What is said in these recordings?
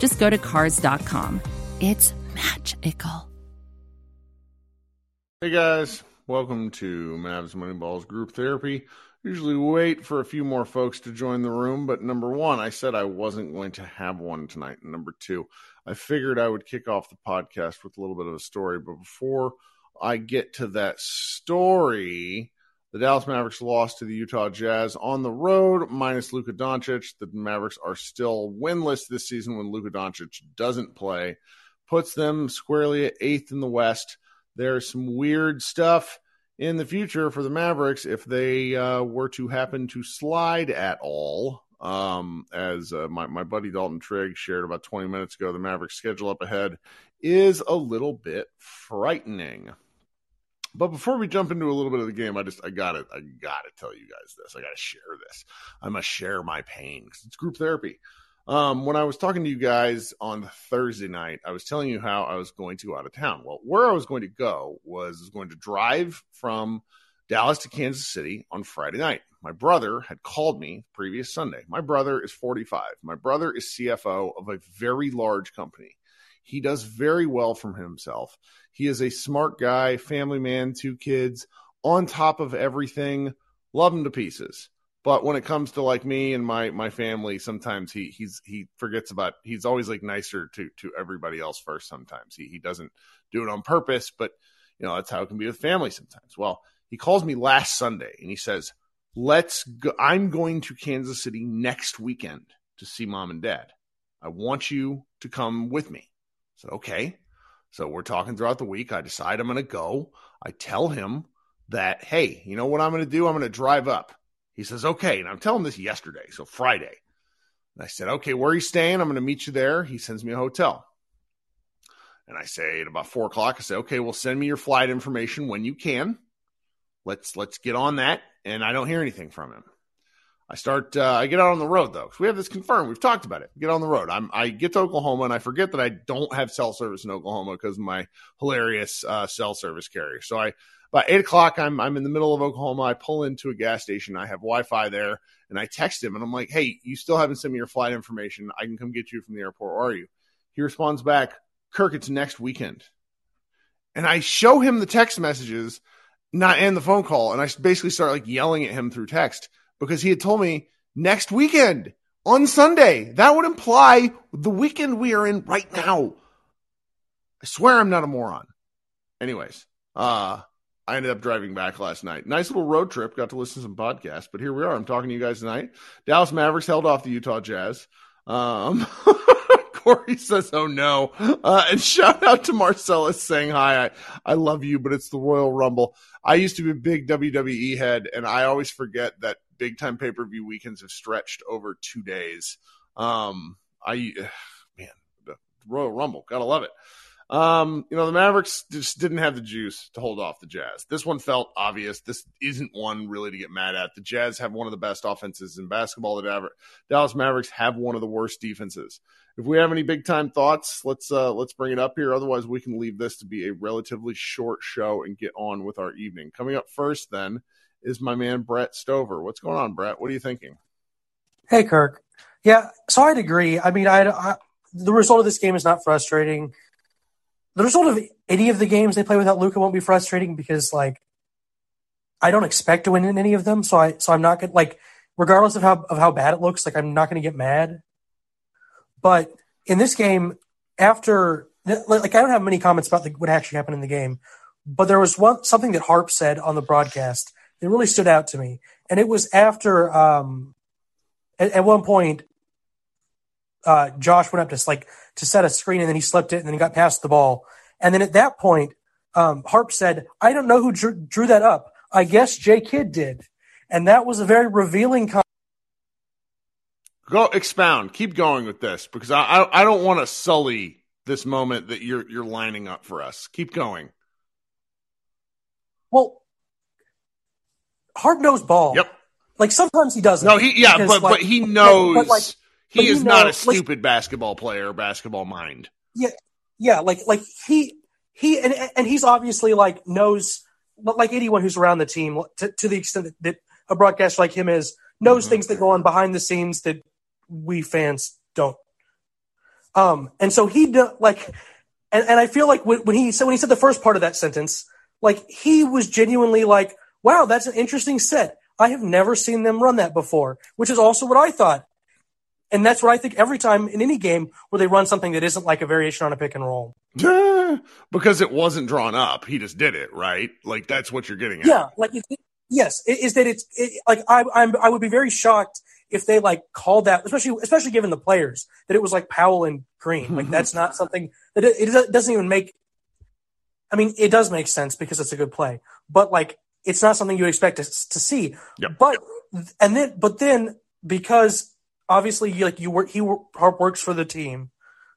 just go to cars.com. It's magical. Hey guys, welcome to Mavs Moneyballs Group Therapy. Usually wait for a few more folks to join the room, but number one, I said I wasn't going to have one tonight. And number two, I figured I would kick off the podcast with a little bit of a story. But before I get to that story, the Dallas Mavericks lost to the Utah Jazz on the road, minus Luka Doncic. The Mavericks are still winless this season when Luka Doncic doesn't play, puts them squarely at eighth in the West. There's some weird stuff in the future for the Mavericks if they uh, were to happen to slide at all. Um, as uh, my, my buddy Dalton Trigg shared about 20 minutes ago, the Mavericks schedule up ahead is a little bit frightening. But before we jump into a little bit of the game, I just I got to I got to tell you guys this. I got to share this. I must share my pain because it's group therapy. Um, when I was talking to you guys on Thursday night, I was telling you how I was going to go out of town. Well, where I was going to go was, was going to drive from Dallas to Kansas City on Friday night. My brother had called me previous Sunday. My brother is 45. My brother is CFO of a very large company. He does very well from himself. He is a smart guy, family man, two kids, on top of everything. Love him to pieces. But when it comes to like me and my my family, sometimes he he's he forgets about. He's always like nicer to to everybody else first. Sometimes he he doesn't do it on purpose, but you know that's how it can be with family sometimes. Well, he calls me last Sunday and he says, "Let's go. I'm going to Kansas City next weekend to see mom and dad. I want you to come with me." Said, "Okay." So we're talking throughout the week. I decide I'm going to go. I tell him that, hey, you know what I'm going to do? I'm going to drive up. He says, okay. And I'm telling this yesterday, so Friday. And I said, okay, where are you staying? I'm going to meet you there. He sends me a hotel. And I say at about four o'clock, I say, okay, well, send me your flight information when you can. Let's let's get on that. And I don't hear anything from him. I start. Uh, I get out on the road though, we have this confirmed. We've talked about it. Get on the road. I'm. I get to Oklahoma and I forget that I don't have cell service in Oklahoma because my hilarious uh, cell service carrier. So I about eight o'clock. I'm. I'm in the middle of Oklahoma. I pull into a gas station. I have Wi-Fi there, and I text him and I'm like, "Hey, you still haven't sent me your flight information. I can come get you from the airport. Are you?" He responds back, "Kirk, it's next weekend." And I show him the text messages, not and the phone call, and I basically start like yelling at him through text because he had told me next weekend on Sunday. That would imply the weekend we are in right now. I swear I'm not a moron. Anyways, uh, I ended up driving back last night. Nice little road trip. Got to listen to some podcasts, but here we are. I'm talking to you guys tonight. Dallas Mavericks held off the Utah Jazz. Um, Corey says, "Oh no!" Uh, and shout out to Marcellus saying, "Hi, I, I love you, but it's the Royal Rumble." I used to be a big WWE head, and I always forget that big time pay per view weekends have stretched over two days. Um, I man, the Royal Rumble, gotta love it. Um, you know, the Mavericks just didn't have the juice to hold off the Jazz. This one felt obvious. This isn't one really to get mad at. The Jazz have one of the best offenses in basketball. The Dallas Mavericks have one of the worst defenses. If we have any big time thoughts, let's uh let's bring it up here. Otherwise, we can leave this to be a relatively short show and get on with our evening. Coming up first, then, is my man Brett Stover. What's going on, Brett? What are you thinking? Hey, Kirk. Yeah, so I'd agree. I mean, I, I the result of this game is not frustrating the result of any of the games they play without Luka won't be frustrating because like I don't expect to win in any of them, so I so I'm not gonna like regardless of how of how bad it looks, like I'm not gonna get mad. But in this game, after like I don't have many comments about the, what actually happened in the game, but there was one something that Harp said on the broadcast that really stood out to me, and it was after um at, at one point uh, Josh went up to like to set a screen and then he slipped it and then he got past the ball. And then at that point, um, Harp said, I don't know who drew, drew, that up. I guess J Kidd did. And that was a very revealing comment. Go expound. Keep going with this because I, I, I don't want to sully this moment that you're you're lining up for us. Keep going. Well, Harp knows ball. Yep. Like sometimes he doesn't. No, he yeah, because, but like, but he knows. But, but like he is not a stupid like, basketball player, basketball mind. Yeah, yeah, like like he he and and he's obviously like knows like anyone who's around the team to, to the extent that, that, a broadcaster like him is knows mm-hmm. things that go on behind the scenes that we fans don't. Um, and so he do, like, and, and I feel like when, when he said when he said the first part of that sentence, like he was genuinely like, "Wow, that's an interesting set. I have never seen them run that before," which is also what I thought. And that's what I think every time in any game where they run something that isn't like a variation on a pick and roll. Yeah, because it wasn't drawn up. He just did it, right? Like that's what you're getting at. Yeah. Like, yes, is that it's it, like, I, I'm, I would be very shocked if they like called that, especially, especially given the players that it was like Powell and Green. Like mm-hmm. that's not something that it, it doesn't even make, I mean, it does make sense because it's a good play, but like, it's not something you expect to, to see. Yep. But, and then, but then because obviously you, like you work he works for the team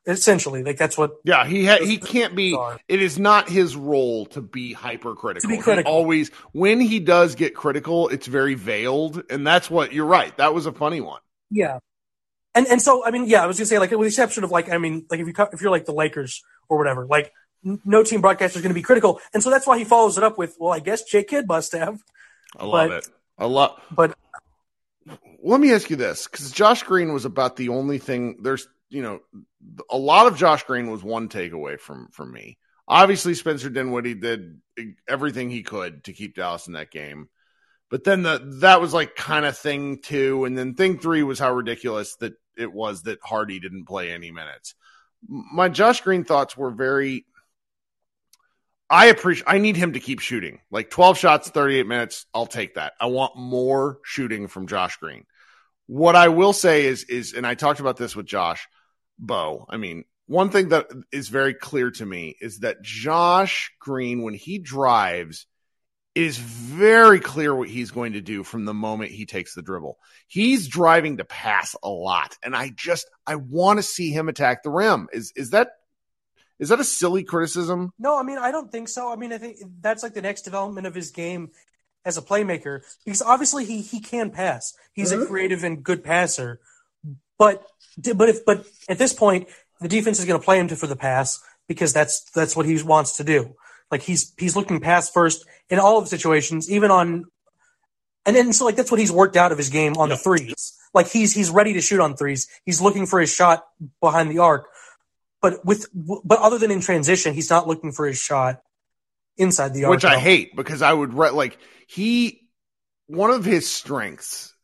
essentially like that's what yeah he ha- he can't be are. it is not his role to be hypercritical to be critical he always when he does get critical it's very veiled and that's what you're right that was a funny one yeah and and so i mean yeah i was gonna say like with the exception of like i mean like if you if you're like the lakers or whatever like no team broadcaster is going to be critical and so that's why he follows it up with well i guess j kidd must have i love but, it i love but let me ask you this because Josh Green was about the only thing. There's, you know, a lot of Josh Green was one takeaway from from me. Obviously, Spencer Dinwiddie did everything he could to keep Dallas in that game, but then the that was like kind of thing two, and then thing three was how ridiculous that it was that Hardy didn't play any minutes. My Josh Green thoughts were very I appreciate I need him to keep shooting. Like 12 shots, 38 minutes, I'll take that. I want more shooting from Josh Green. What I will say is is and I talked about this with Josh Bowe. I mean, one thing that is very clear to me is that Josh Green when he drives is very clear what he's going to do from the moment he takes the dribble. He's driving to pass a lot and I just I want to see him attack the rim. Is is that is that a silly criticism? No, I mean I don't think so. I mean I think that's like the next development of his game as a playmaker because obviously he he can pass. He's mm-hmm. a creative and good passer. But but if but at this point the defense is going to play him to for the pass because that's that's what he wants to do. Like he's he's looking pass first in all of the situations, even on and then so like that's what he's worked out of his game on the threes. Like he's he's ready to shoot on threes. He's looking for his shot behind the arc. But with but other than in transition, he's not looking for his shot inside the arc. Which I hate because I would re- like he one of his strengths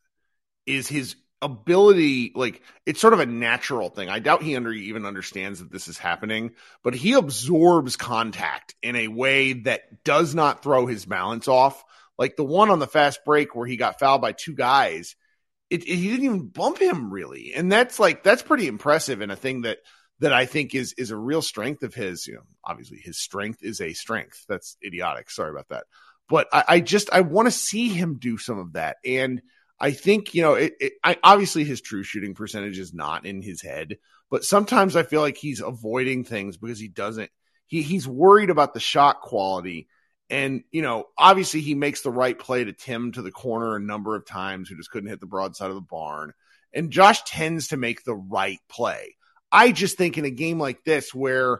is his ability like it's sort of a natural thing. I doubt he under even understands that this is happening but he absorbs contact in a way that does not throw his balance off. Like the one on the fast break where he got fouled by two guys it, it, he didn't even bump him really. And that's like that's pretty impressive and a thing that that i think is is a real strength of his you know obviously his strength is a strength that's idiotic sorry about that but I, I just I want to see him do some of that, and I think you know it, it, I, obviously his true shooting percentage is not in his head, but sometimes I feel like he's avoiding things because he doesn't he he's worried about the shot quality. And, you know, obviously he makes the right play to Tim to the corner a number of times who just couldn't hit the broadside of the barn. And Josh tends to make the right play. I just think in a game like this where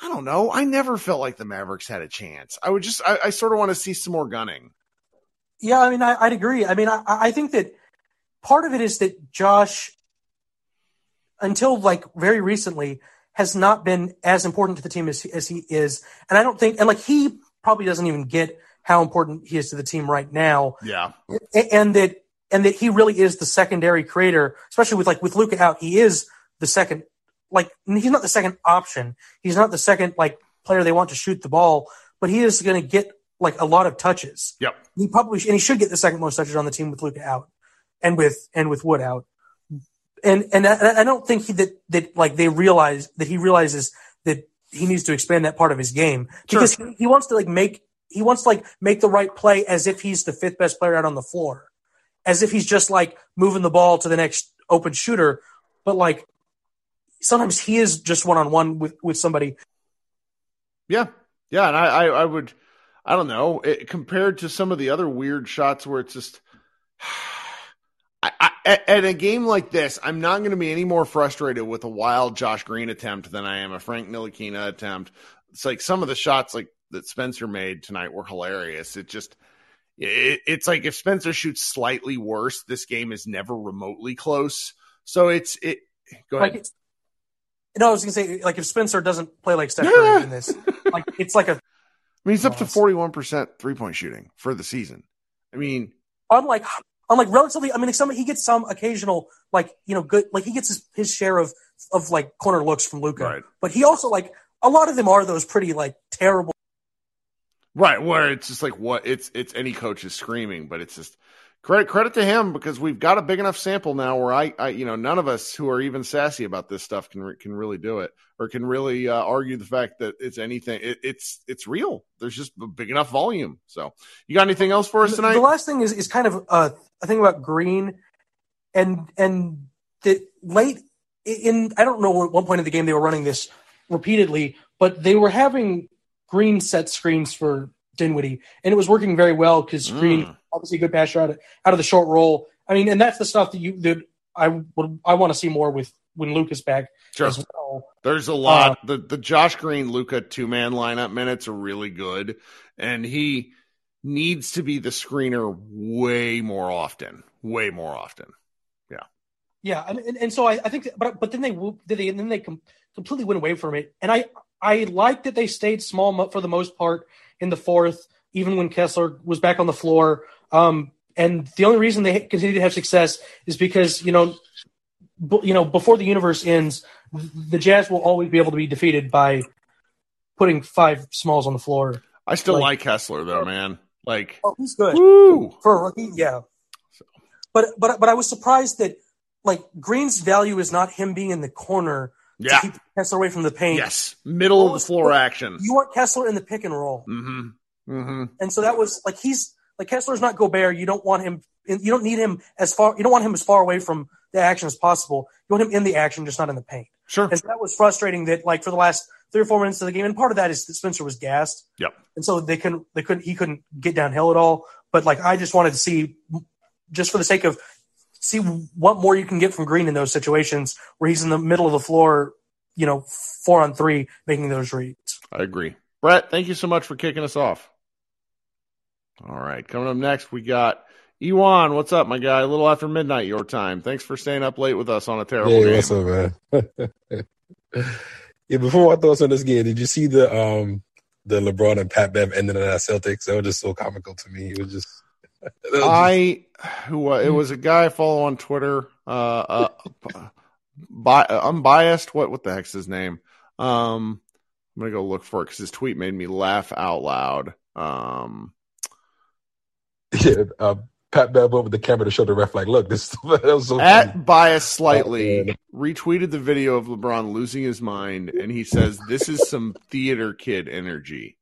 I don't know, I never felt like the Mavericks had a chance. I would just, I, I sort of want to see some more gunning. Yeah, I mean, I, would agree. I mean, I, I think that part of it is that Josh, until like very recently, has not been as important to the team as, as he is. And I don't think, and like he probably doesn't even get how important he is to the team right now. Yeah. And that, and that he really is the secondary creator, especially with like with Luka out, he is the second, like he's not the second option. He's not the second like player they want to shoot the ball, but he is going to get like a lot of touches. Yep. He probably and he should get the second most touches on the team with Luka out, and with and with Wood out. And and I, I don't think he, that that like they realize that he realizes that he needs to expand that part of his game because sure. he, he wants to like make he wants to like make the right play as if he's the fifth best player out on the floor, as if he's just like moving the ball to the next open shooter. But like sometimes he is just one on one with with somebody. Yeah, yeah, and I, I, I would I don't know, it, compared to some of the other weird shots where it's just. I, I, at a game like this, I'm not going to be any more frustrated with a wild Josh Green attempt than I am a Frank Ntilikina attempt. It's like some of the shots like that Spencer made tonight were hilarious. It just, it, it's like if Spencer shoots slightly worse, this game is never remotely close. So it's it. Go ahead. Like no, I was gonna say like if Spencer doesn't play like Steph Curry in this, like it's like a I mean, he's up to 41% three point shooting for the season. I mean, unlike, unlike relatively, I mean, some, he gets some occasional, like, you know, good, like he gets his, his share of, of like corner looks from Luka. Right. But he also, like, a lot of them are those pretty, like, terrible. Right. Where it's just like what it's, it's any coach is screaming, but it's just, credit credit to him because we've got a big enough sample now where I, I you know none of us who are even sassy about this stuff can can really do it or can really uh, argue the fact that it's anything it, it's it's real. There's just a big enough volume. So you got anything else for us tonight? the last thing is is kind of uh, a thing about green and and the late in i don't know at one point in the game they were running this repeatedly but they were having green set screens for Dinwiddie, and it was working very well because Green mm obviously a good passer out of, out of the short roll. I mean, and that's the stuff that you that I would I want to see more with when Luka's back sure. as well. There's a lot. Uh, the the Josh Green Luca two man lineup minutes are really good, and he needs to be the screener way more often. Way more often. Yeah. Yeah, and, and, so I, I think, that, but but then they did they and then they com- completely went away from it, and I I like that they stayed small for the most part in the fourth, even when Kessler was back on the floor. Um, and the only reason they continue to have success is because you know, b- you know, before the universe ends, the Jazz will always be able to be defeated by putting five smalls on the floor. I still like, like Kessler though, man. Like, oh, he's good woo! for a rookie. Yeah, so. but but but I was surprised that like Green's value is not him being in the corner. Yeah. To keep Kessler away from the paint. Yes, middle of the floor action. You want Kessler in the pick and roll. Mm-hmm. Mm-hmm. And so that was like he's like Kessler's not Gobert. You don't want him. You don't need him as far. You don't want him as far away from the action as possible. You want him in the action, just not in the paint. Sure. And so that was frustrating. That like for the last three or four minutes of the game, and part of that is that Spencer was gassed. Yep. And so they couldn't. They couldn't. He couldn't get downhill at all. But like I just wanted to see, just for the sake of see what more you can get from Green in those situations where he's in the middle of the floor, you know, four on three, making those reads. I agree. Brett, thank you so much for kicking us off. All right. Coming up next, we got Ewan. What's up, my guy? A little after midnight your time. Thanks for staying up late with us on a terrible yeah, game. What's up, man? yeah, before I thoughts on this game, did you see the um the LeBron and Pat Bev ending in that Celtics? That was just so comical to me. It was just was I who uh, it was a guy I follow on Twitter. Uh, uh by, unbiased. What what the heck's his name? Um, I'm gonna go look for it because his tweet made me laugh out loud. Um, Yeah, uh, Pat Bev over the camera to show the ref, like, look, this that was so at funny. bias slightly oh, retweeted the video of LeBron losing his mind, and he says this is some theater kid energy,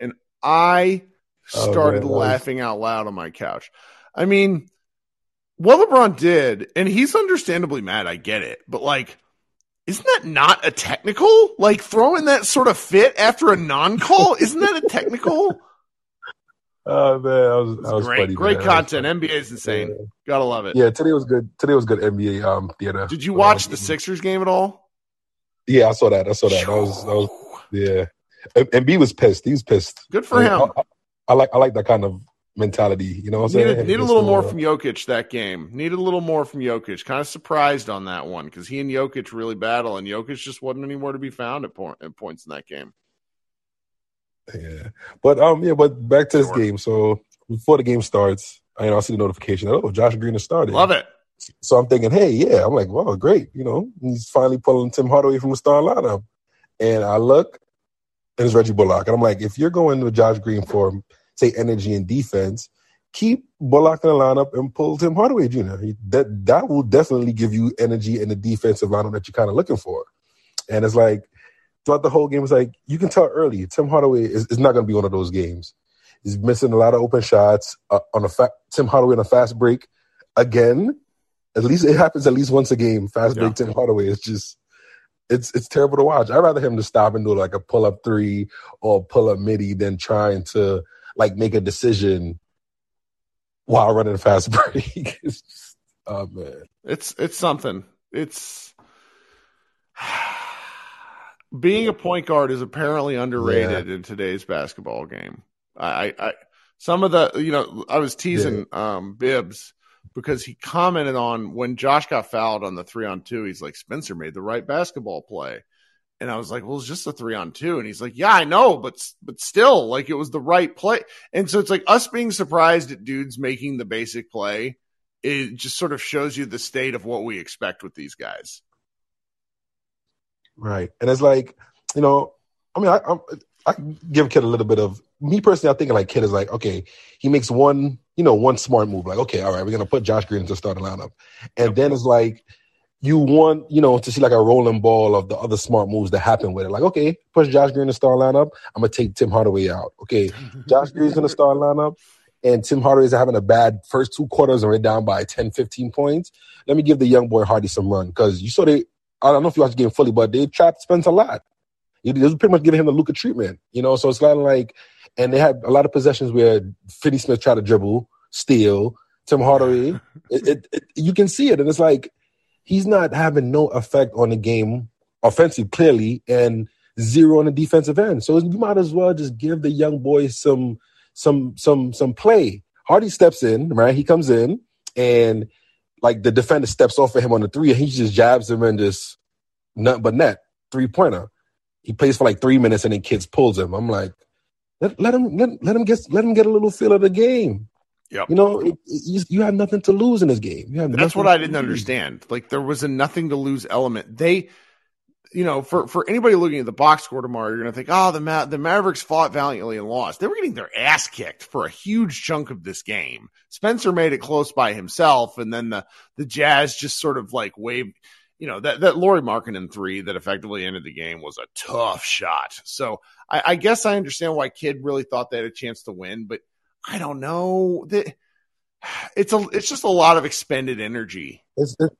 and I started oh, laughing out loud on my couch. I mean, what LeBron did, and he's understandably mad. I get it, but like, isn't that not a technical? Like throwing that sort of fit after a non-call, isn't that a technical? Oh man, that was, was great, funny, great man. content. NBA is insane. Yeah. Gotta love it. Yeah, today was good. Today was good NBA um theater. Did you watch Um, the Sixers game at all? Yeah, I saw that. I saw that. That was was yeah. And, B was pissed. He was pissed. Good for I, him. I, I like I like that kind of mentality. You know what I'm saying? Needed, need a little more from Jokic that game. Needed a little more from Jokic. Kind of surprised on that one because he and Jokic really battle, and Jokic just wasn't anywhere to be found at, point, at points in that game. Yeah, but um, yeah, but back to this Sure. game. So before the game starts, I you know I see the notification. Oh, Josh Green has started. Love it. So I'm thinking, hey, yeah. I'm like, wow, great. You know, he's finally pulling Tim Hardaway from the star lineup. And I look, and it's Reggie Bullock. And I'm like, if you're going with Josh Green for, say, energy and defense, keep Bullock in the lineup and pull Tim Hardaway Jr. That that will definitely give you energy in the defensive lineup that you're kind of looking for. And it's like, throughout the whole game, it's like, you can tell early, Tim Hardaway is, is not going to be one of those games. He's missing a lot of open shots uh, on a fa- Tim Hardaway on a fast break again. At least it happens at least once a game. Fast break Tim Hardaway is just it's it's terrible to watch. I'd rather him to stop and do like a pull up three or pull up midi than trying to like make a decision while running a fast break. It's just- oh man. It's it's something. It's being a point guard is apparently underrated in today's basketball game. I, I, I some of the you know I was teasing um Bibbs because he commented on when Josh got fouled on the three on two. He's like Spencer made the right basketball play. And I was like, well, it's just a three on two. And he's like, yeah, I know, but, but still like it was the right play. And so it's like us being surprised at dudes making the basic play it just sort of shows you the state of what we expect with these guys. Right. And it's like, you know, I mean, I, I'm, I give Kidd a little bit of me personally. I'm thinking like Kidd is like, okay, he makes one, you know, one smart move. Like, okay, all right, we're gonna put Josh Green into the starting lineup, and Yep. then it's like you want, you know, to see like a rolling ball of the other smart moves that happen with it. Like, okay, push Josh Green in the starting lineup. I'm gonna take Tim Hardaway out. Okay, Josh Green's in the starting lineup. And Tim Hardaway's having a bad first two quarters and we're down by 10, 15 points. Let me give the young boy Hardy some run because you saw they, I don't know if you watched the game fully, but they trapped Spence a lot. It was pretty much giving him the Luka treatment, you know. So it's kind of like, and they had a lot of possessions where Finney Smith tried to dribble, steal. Tim Hardaway, it, it, it, you can see it, and it's like he's not having no effect on the game offensive clearly, and zero on the defensive end. So you might as well just give the young boy some some some some play. Hardy steps in, right? He comes in, and like the defender steps off of him on the three, and he just jabs him and just nothing but net three pointer. He plays for like three minutes, and then kids pulls him. I'm like, let, let him let, let him get let him get a little feel of the game. Yep. You know, it, it- you, you have nothing to lose in this game. You have That's what I didn't understand. Like there was a nothing to lose element. They, you know, for for anybody looking at the box score tomorrow, you're going to think, oh, the Ma- the Mavericks fought valiantly and lost. They were getting their ass kicked for a huge chunk of this game. Spencer made it close by himself, and then the the Jazz just sort of like waved. You know that that Lauri Markkanen three that effectively ended the game was a tough shot. So I, I guess I understand why Kidd really thought they had a chance to win, but I don't know. that it's a it's just a lot of expended energy. It's, it,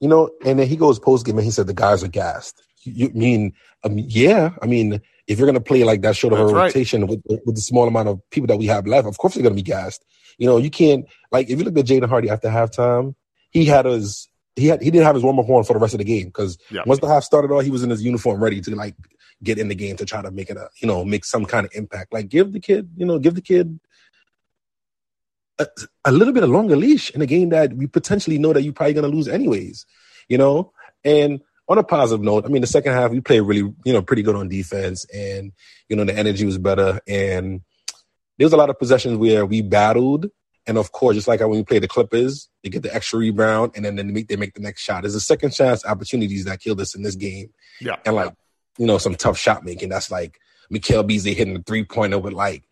you know, and then he goes post game and he said the guys are gassed. You, you mean, I mean, yeah. I mean, if you're gonna play like that short of a That's right. rotation with with the small amount of people that we have left, of course they're gonna be gassed. You know, you can't like if you look at Jaden Hardy after halftime, he had his he had he didn't have his warm up on for the rest of the game because Yeah. once the half started off, he was in his uniform ready to like get in the game to try to make it a you know make some kind of impact. Like give the kid, you know, give the kid a, a little bit of longer leash in a game that we potentially know that you're probably going to lose anyways, you know? And on a positive note, I mean, the second half, we played really, you know, pretty good on defense and, you know, the energy was better. And there was a lot of possessions where we battled. And of course, just like when we play the Clippers, they get the extra rebound and then they make, they make the next shot. There's a second chance opportunities that killed us in this game. Yeah. And like, you know, some tough shot making. That's like Mikael Beasley hitting a three pointer with like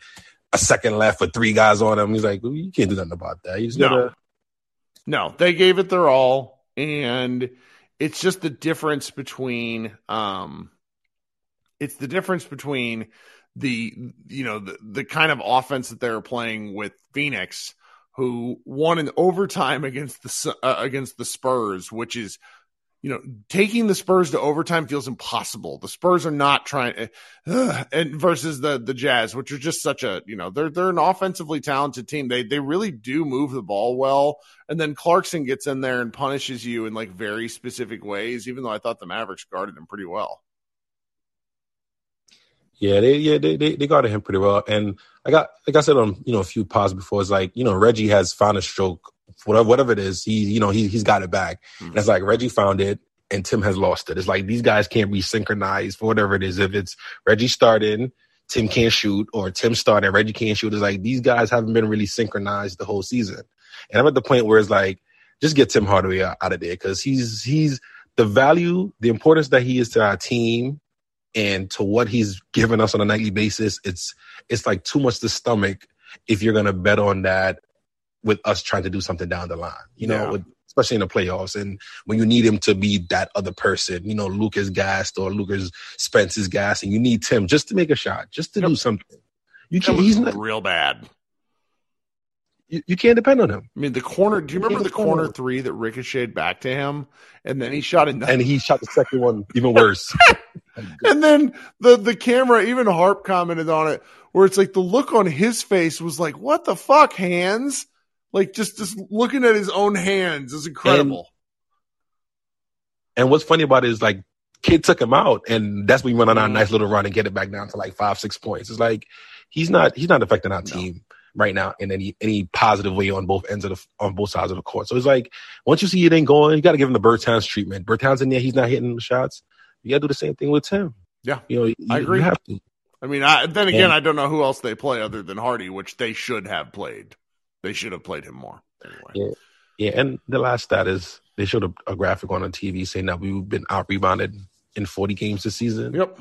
a second left with three guys on him. He's like, well, you can't do nothing about that. You No. gotta, No, they gave it their all, and it's just the difference between um, it's the difference between the you know the the kind of offense that they're playing with Phoenix, who won in overtime against the uh, against the Spurs, which is you know, taking the Spurs to overtime feels impossible. The Spurs are not trying, uh, and versus the the Jazz, which are just such a you know they're they're an offensively talented team. They they really do move the ball well, and then Clarkson gets in there and punishes you in like very specific ways. Even though I thought the Mavericks guarded him pretty well. Yeah, they yeah they, they they guarded him pretty well, and I got like I said on you know a few pods before. It's like you know Reggie has found a stroke whatever whatever it is, he you know he he's got it back. Mm-hmm. And it's like Reggie found it and Tim has lost it. It's like these guys can't be synchronized for whatever it is. If it's Reggie starting, Tim can't shoot, or Tim starting, Reggie can't shoot. It's like these guys haven't been really synchronized the whole season. And I'm at the point where it's like, just get Tim Hardaway out, out of there because he's he's the value, the importance that he is to our team and to what he's given us on a nightly basis. It's it's like too much to stomach if you're gonna bet on that with us trying to do something down the line, you know, yeah. with, especially in the playoffs. And when you need him to be that other person, you know, Luka's gassed or Luka's Spence is gassed, and you need Tim just to make a shot, just to yep. do something. You can't, he's not real bad. You, you, can't depend on him. I mean, the corner. Do you, you remember the corner three that ricocheted back to him, and then he shot it, and he shot the second one even worse. and then the the camera, even Harp commented on it, where it's like the look on his face was like, "What the fuck, hands?" Like just just looking at his own hands is incredible. And, and what's funny about it is like Kidd took him out, and that's when we went on our mm. nice little run and get it back down to like five six points. It's like he's not he's not affecting our team. Right now in any any positive way on both ends of the on both sides of the court. So it's like once you see it ain't going, you got to give him the Bertans treatment. Bertans in there, he's not hitting the shots. You got to do the same thing with Tim. Yeah, you know, you, I agree. You have to. I mean, I, then again, and, I don't know who else they play other than Hardy, which they should have played. They should have played him more. Anyway. Yeah. Yeah, and the last stat is they showed a, a graphic on the TV saying that we've been out rebounded in 40 games this season. Yep.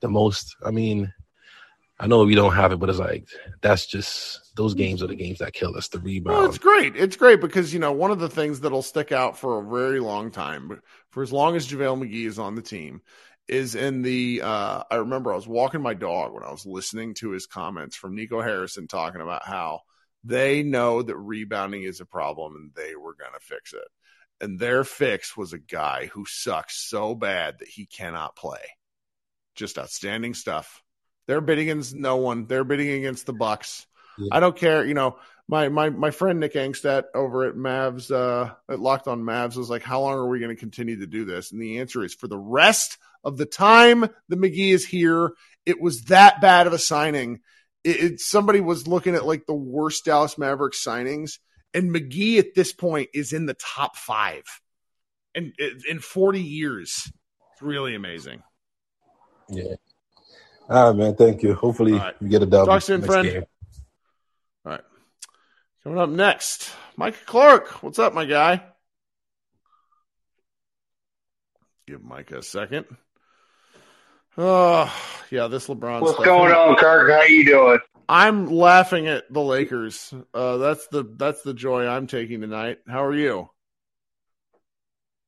The most. I mean, I know we don't have it, but it's like that's just those games are the games that kill us. The rebound. Well, it's great. It's great because you know one of the things that'll stick out for a very long time, for as long as JaVale McGee is on the team, is in the. Uh, I remember I was walking my dog when I was listening to his comments from Nico Harrison talking about how they know that rebounding is a problem and they were going to fix it. And their fix was a guy who sucks so bad that he cannot play. Just outstanding stuff. They're bidding against no one. They're bidding against the Bucks. Yeah. I don't care. You know, my my my friend Nick Angstadt over at Mavs, uh, at Locked On Mavs was like, "How long are we going to continue to do this?" And the answer is for the rest of the time the McGee is here. It was that bad of a signing it, it, somebody was looking at like the worst Dallas Mavericks signings, and McGee at this point is in the top five, and in 40 years, it's really amazing. Yeah. All right, man. Thank you. Hopefully, right. we get a double. Talk soon, friend. Game. All right. Coming up next, Mike Clark. What's up, my guy? Give Mike a second. Oh, yeah, this LeBron. What's stuff. going on, Kirk? How you doing? I'm laughing at the Lakers. Uh, that's the that's the joy I'm taking tonight. How are you?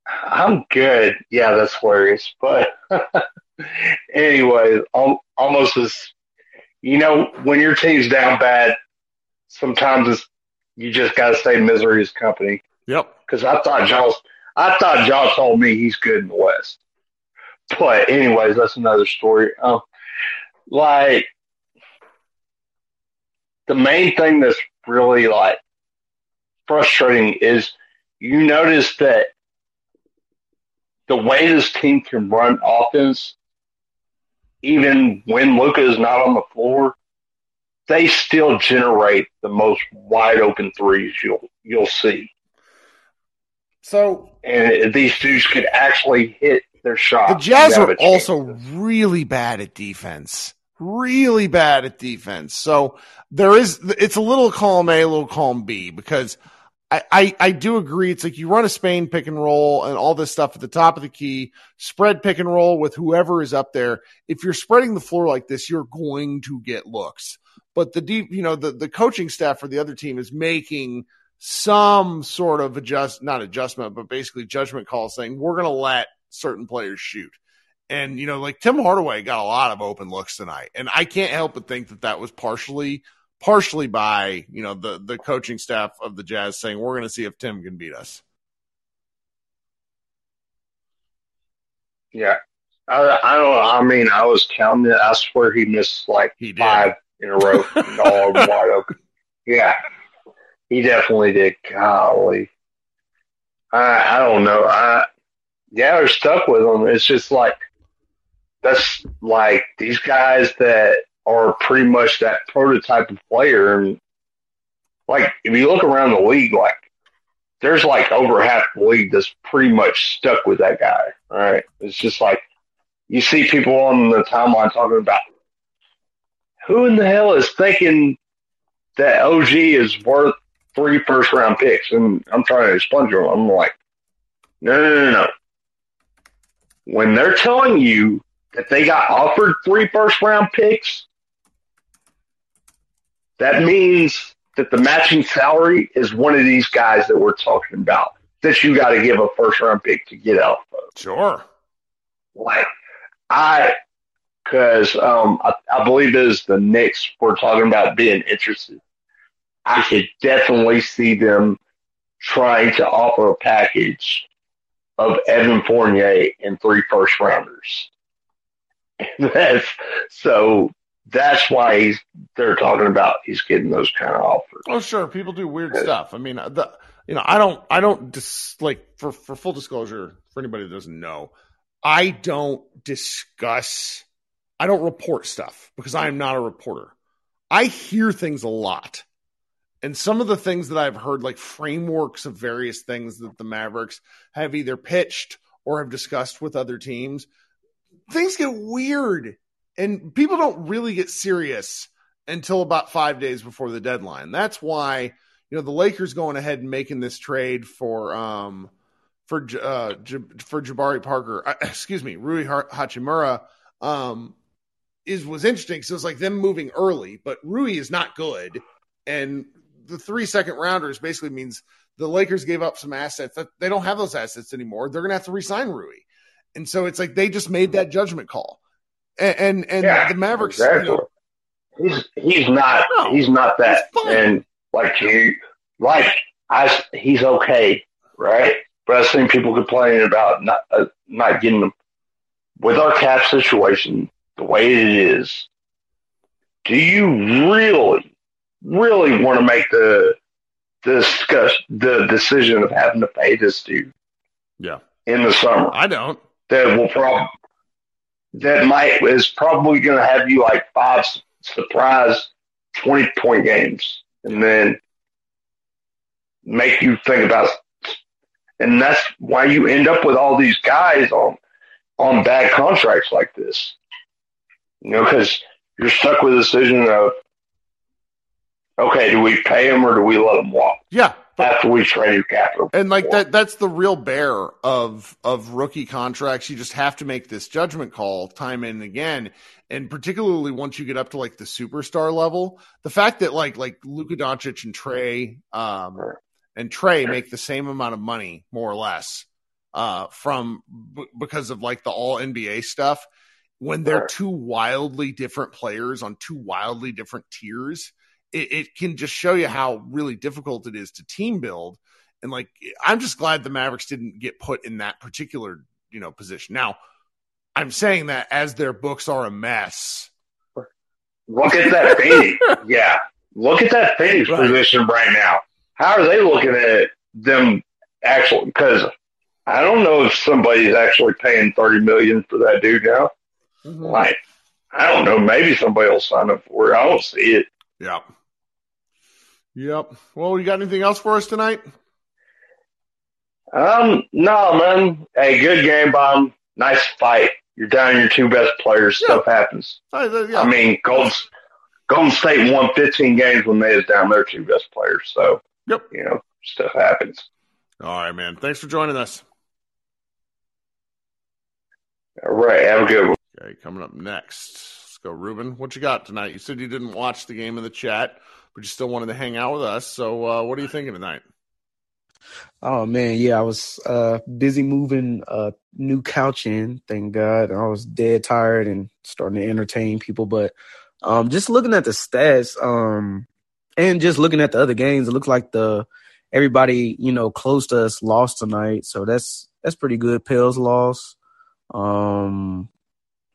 I'm good. Yeah, that's worries. But anyway, almost as you know, when your team's down bad, sometimes it's you just got to say misery is company. Yep. Because I thought Josh, I thought Josh told me he's good in the West. But anyways, that's another story. Um, like the main thing that's really like frustrating is you notice that the way this team can run offense, even when Luka is not on the floor, they still generate the most wide open threes you'll you'll see. So and these dudes could actually hit their shot. The Jazz are also really bad at defense. Really bad at defense. So there is, it's a little column A, a little column B because I, I, I, do agree. It's like you run a Spain pick and roll and all this stuff at the top of the key, spread pick and roll with whoever is up there. If you're spreading the floor like this, you're going to get looks. But the deep, you know, the, the coaching staff for the other team is making some sort of adjust, not adjustment, but basically judgment call saying we're going to let certain players shoot. And, you know, like Tim Hardaway got a lot of open looks tonight. And I can't help but think that that was partially, partially by, you know, the, the coaching staff of the Jazz saying, we're going to see if Tim can beat us. Yeah. I, I don't. I mean, I was counting it. I swear he missed like He five in a row, all wide open. Yeah, he definitely did. Golly, I I don't know. I yeah, they're stuck with them. It's just like that's like these guys that are pretty much that prototype of player, and like if you look around the league, like there's like over half the league that's pretty much stuck with that guy. All right, it's just like you see people on the timeline talking about who in the hell is thinking that OG is worth three first round picks, and I'm trying to explain to them. I'm like, no, no, no, no. When they're telling you that they got offered three first round picks, that means that the matching salary is one of these guys that we're talking about that you got to give a first round pick to get out of. Sure. Like, I, because um, I, I believe it is the Knicks we're talking about being interested. I could definitely see them trying to offer a package of Evan Fournier and three first rounders. That's so. That's why he's. They're talking about he's getting those kind of offers. Oh, sure. People do weird stuff. I mean, uh, the you know, I don't, I don't dis, like for for full disclosure for anybody that doesn't know, I don't discuss, I don't report stuff because I am not a reporter. I hear things a lot, and some of the things that I've heard, like frameworks of various things that the Mavericks have either pitched or have discussed with other teams, things get weird, and people don't really get serious until about five days before the deadline. That's why you know the Lakers going ahead and making this trade for um for uh for Jabari Parker, uh, excuse me, Rui Ha- Hachimura um is was interesting because it's like them moving early, but Rui is not good, and the three second rounders basically means the Lakers gave up some assets that they don't have those assets anymore. They're gonna have to resign Rui, and so it's like they just made that judgment call, and and, and Yeah, the Mavericks, Exactly. you know, He's he's not No, he's not that, and like you, like I, he's okay, right? But I've seen people complaining about not uh, not getting them with our cap situation the way it is. Do you really, really want to make the discuss the decision of having to pay this dude yeah, in the summer? I don't. that will probably that might is probably going to have you like five surprise twenty point games, and then make you think about. And that's why you end up with all these guys on on bad contracts like this. You know, because you're stuck with a decision of, okay, do we pay him or do we let him walk? Yeah, but after we traded capital? and like that that's the real bear of of rookie contracts. You just have to make this judgment call time and again. And particularly once you get up to like the superstar level the fact that like like Luka Doncic and Trae um and Trae make the same amount of money more or less uh from b- because of like the all NBA stuff when they're two wildly different players on two wildly different tiers it, it can just show you how really difficult it is to team build and like I'm just glad the Mavericks didn't get put in that particular, you know, position. Now, I'm saying that as their books are a mess. Look at that Phoenix. yeah. Look at that Phoenix Right. position right now. How are they looking at them actually? Because I don't know if somebody's actually paying thirty million for that dude now. Mm-hmm. Like, I don't know. Maybe somebody will sign up for it. I don't see it. Yep. Yep. Well, you got anything else for us tonight? Um, no, man. Hey, good game, bomb. Nice fight. You're down your two best players. Yeah. Stuff happens. Uh, uh, yeah. I mean, Golden, Golden State won 15 games when they was down their two best players. So, Yep. you know, stuff happens. All right, man. Thanks for joining us. All right. Have a good one. Okay, coming up next. Let's go, Ruben. What you got tonight? You said you didn't watch the game in the chat, but you still wanted to hang out with us. So, uh, what are you thinking tonight? Oh man, yeah, I was uh busy moving a new couch in, thank God. I was dead tired and starting to entertain people, but um just looking at the stats, um and just looking at the other games, it looks like the everybody, you know, close to us lost tonight. So that's that's pretty good. Pels lost. Um,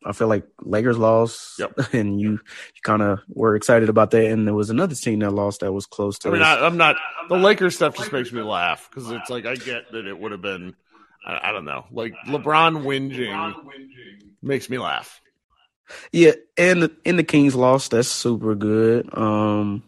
I feel like Lakers lost, Yep. and you, you kind of were excited about that. And there was another team that lost that was close to. I mean, us. I, I'm not. The Lakers stuff just makes me laugh because it's like I get that it would have been. I, I don't know, like LeBron whinging makes me laugh. Yeah, and the, and the Kings lost. That's super good. Um,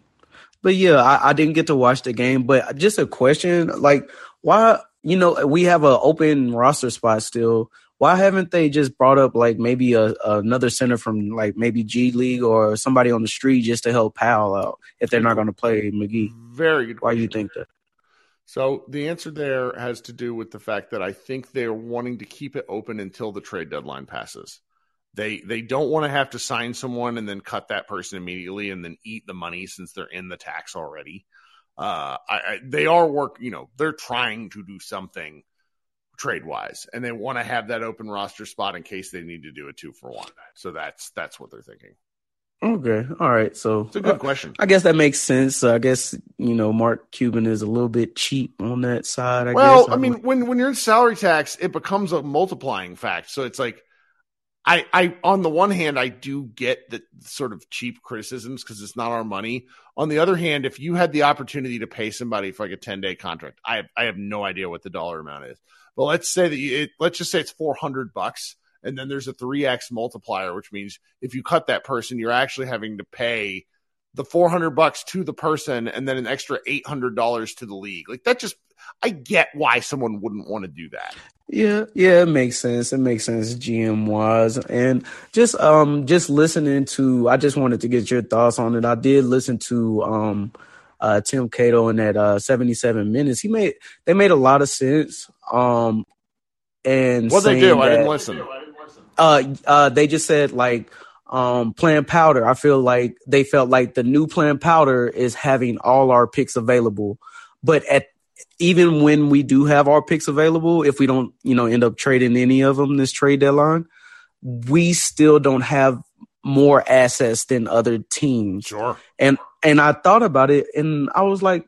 but yeah, I, I didn't get to watch the game. But just a question, like, why? You know, we have an open roster spot still. Why haven't they just brought up like maybe a, another center from like maybe G League or somebody on the street just to help Powell out if they're not going to play McGee? Very good. Why do you think that? So the answer there has to do with the fact that I think they're wanting to keep it open until the trade deadline passes. They they don't want to have to sign someone and then cut that person immediately and then eat the money since they're in the tax already. Uh, I, I, they are work, you know, they're trying to do something trade wise, and they want to have that open roster spot in case they need to do a two for one. So that's that's what they're thinking. Okay, all right. So It's a good uh, question. I guess that makes sense. I guess you know Mark Cuban is a little bit cheap on that side. I well, guess. I mean, when when you're in salary tax, it becomes a multiplying fact. So it's like, I I on the one hand, I do get the sort of cheap criticisms because it's not our money. On the other hand, if you had the opportunity to pay somebody for like a ten day contract, I have, I have no idea what the dollar amount is. But let's say that you, it, let's just say it's four hundred bucks, and then there's a three x multiplier, which means if you cut that person, you're actually having to pay the 400 bucks to the person and then an extra $800 to the league. Like that just I get why someone wouldn't want to do that. Yeah, yeah, it makes sense. It makes sense GM wise. And just um just listening to I just wanted to get your thoughts on it. I did listen to um uh Tim Cato in that uh 77 minutes. He made they made a lot of sense. Um and What they do, I didn't listen. uh uh they just said like um plan powder i feel like they felt like the new plan powder is having all our picks available but at even when we do have our picks available if we don't you know end up trading any of them this trade deadline we still don't have more assets than other teams Sure. and and I thought about it and I was like,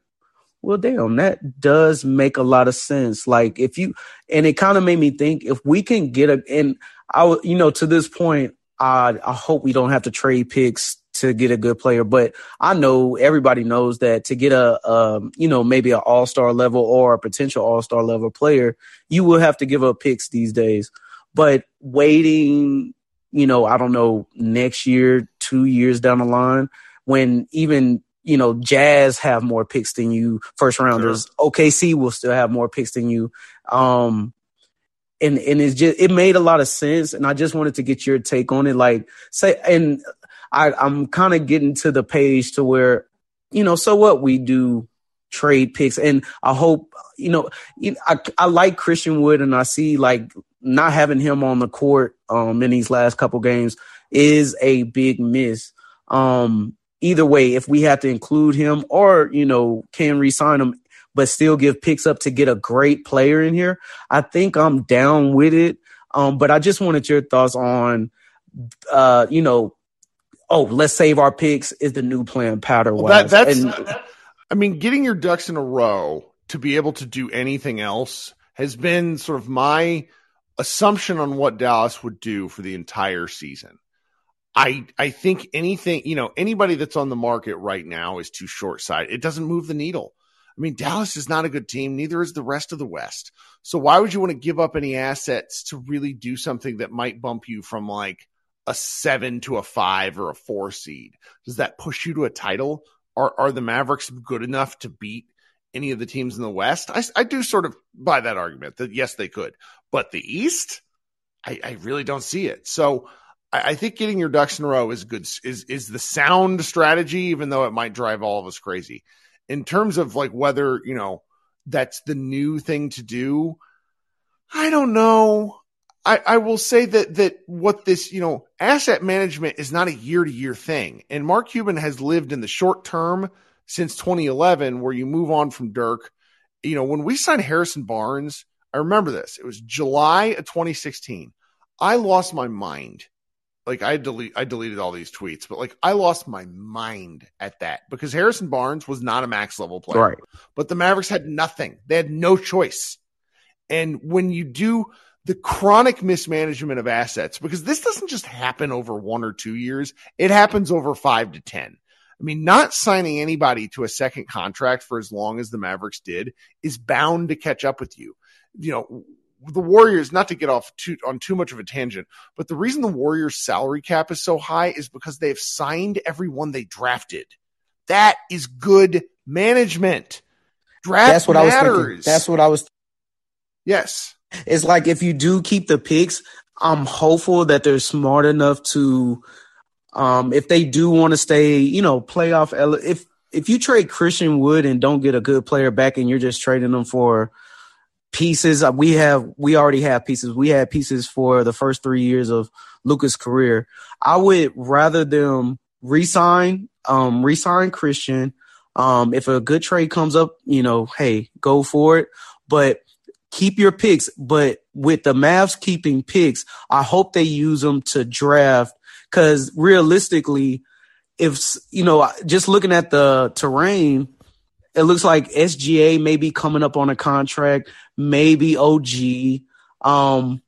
well damn, that does make a lot of sense. Like if you and it kind of made me think if we can get a and I you know to this point I I hope we don't have to trade picks to get a good player, but I know everybody knows that to get a um you know maybe an all-star level or a potential all-star level player, you will have to give up picks these days. But waiting, you know, I don't know, next year, 2 years down the line when even you know Jazz have more picks than you, first rounders. OKC will still have more picks than you. Um, and and it's just it made a lot of sense, and I just wanted to get your take on it. Like say, and I I'm kind of getting to the page to where you know, so what we do trade picks, and I hope you know, I I like Christian Wood, and I see like not having him on the court um in these last couple games is a big miss. Um, either way, if we have to include him or, you know, can resign him, but still give picks up to get a great player in here, I think I'm down with it. Um, but I just wanted your thoughts on, uh, you know, oh, let's save our picks is the new plan powder Well, that, that's, And- I mean, getting your ducks in a row to be able to do anything else has been sort of my assumption on what Dallas would do for the entire season. I I think anything, you know, anybody that's on the market right now is too short sighted. It doesn't move the needle. I mean, Dallas is not a good team, neither is the rest of the West. So why would you want to give up any assets to really do something that might bump you from like a seven to a five or a four seed? Does that push you to a title? Are are the Mavericks good enough to beat any of the teams in the West? I, I do sort of buy that argument that yes, they could, but the East, I, I really don't see it. So I, I think getting your ducks in a row is good is is the sound strategy, even though it might drive all of us crazy. In terms of like whether you know that's the new thing to do, I don't know. I, I will say that that what this you know asset management is not a year to year thing, and Mark Cuban has lived in the short term since 2011, where you move on from Dirk. You know, when we signed Harrison Barnes, I remember this. It was July of 2016. I lost my mind. Like I delete, I deleted all these tweets, but like I lost my mind at that because Harrison Barnes was not a max level player right. but the Mavericks had nothing. They had no choice. And when you do the chronic mismanagement of assets because this doesn't just happen over one or two years. It happens over five to 10. I mean, not signing anybody to a second contract for as long as the Mavericks did is bound to catch up with you. You know, the Warriors, not to get off too, on too much of a tangent, but the reason the Warriors salary cap is so high is because they've signed everyone they drafted. That is good management. Draft That's what matters. I was thinking. That's what I was. yes. It's like if you do keep the picks, I'm hopeful that they're smart enough to, um, if they do want to stay, you know, playoff. ele- If if you trade Christian Wood and don't get a good player back, and you're just trading them for pieces, uh, we have we already have pieces. We had pieces for the first three years of Luka's career. I would rather them resign, um, resign Christian. Um, if a good trade comes up, you know, hey, go for it. But keep your picks. But with the Mavs keeping picks, I hope they use them to draft. Because realistically, if you know, just looking at the terrain, it looks like SGA may be coming up on a contract, maybe OG, um,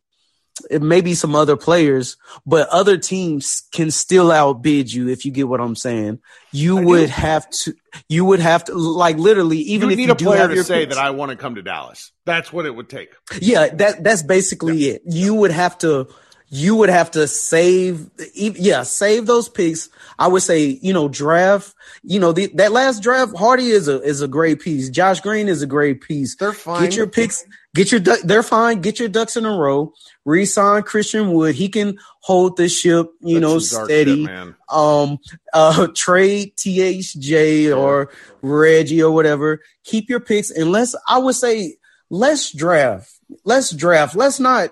it may be some other players, but other teams can still outbid you if you get what I'm saying. You I do. would have to, you would have to, like literally, even you if need you a do player have to say picks- that I want to come to Dallas. That's what it would take. yeah, that that's basically it. You would have to you would have to save yeah, save those picks. I would say, you know, draft, you know, the, that last draft Hardy is a is a great piece. Josh Green is a great piece. They're fine. Get your picks, get your they're fine, get your ducks in a row. Resign Christian Wood. He can hold the ship, you That's know, steady shit, um uh trade THJ or Reggie or whatever. Keep your picks and let's I would say let's draft. Let's draft. Let's not